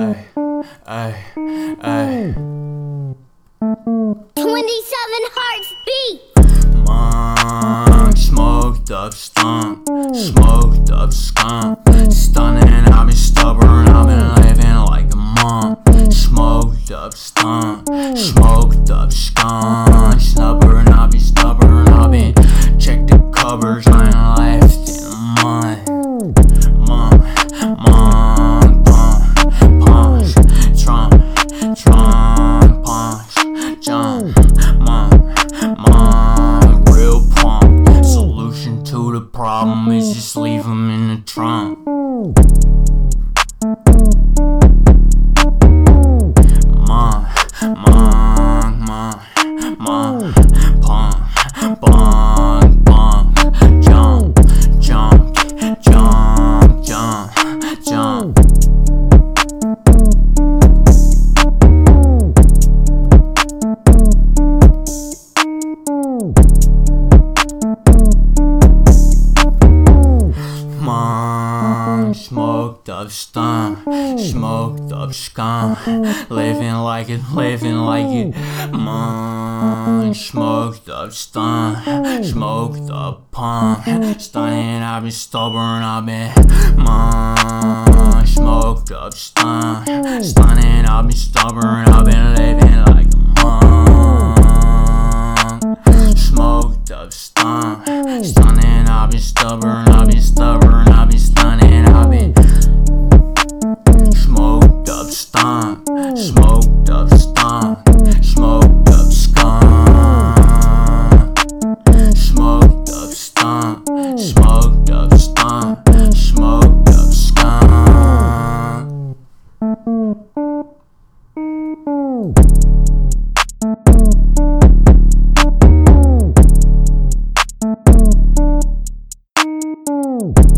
I, I, I. 27 hearts beat! Monk, smoked up skunk, smoked up skunk. Stunning, I've been stubborn, I've been living like a monk. Smoked up skunk, smoked up skunk. Stubborn, I've been stubborn. Problem is mm-hmm. just leave 'em in the trunk. Monk, monk, monk, monk, punk, punk, punk, jump, jump, jump, jump, jump. Monk, smoked up skunk, smoked up skunk, living like it, living like it. Monk, smoked up skunk, smoked up punk, stunning. I've been stubborn, I've been monk, smoked up skunk, stunning. I've been stubborn, I've been living like a monk, smoked up skunk, stunning. I've been stubborn, I've been stubborn, sun and I've been smoked up stomp, smoked up stomp, smoked up scum, smoked up stomp, smoked up stomp, smoked up scum. Woo!